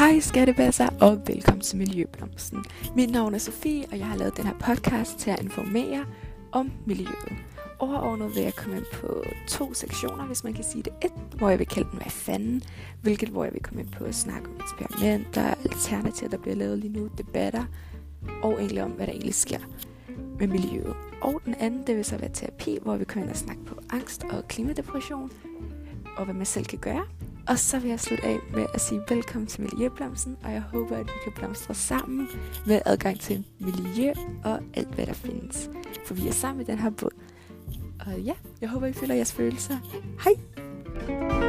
Hej skattebasser og velkommen til Miljøblomsten. Mit navn er Sofie, og jeg har lavet den her podcast til at informere om miljøet. Overordnet vil jeg komme ind på to sektioner, hvis man kan sige det. Et, hvor jeg vil kalde den hvad fanden, hvilket hvor jeg vil komme ind på at snakke om eksperimenter, alternativer, der bliver lavet lige nu, debatter, og egentlig om, hvad der egentlig sker med miljøet. Og den anden, det vil så være terapi, hvor vi kommer ind og snakke på angst og klimadepression, og hvad man selv kan gøre, og så vil jeg slutte af med at sige velkommen til Miljøblomsten, og jeg håber, at vi kan blomstre sammen med adgang til miljø og alt, hvad der findes. For vi er sammen i den her båd. Og ja, jeg håber, I føler jeres følelser. Hej!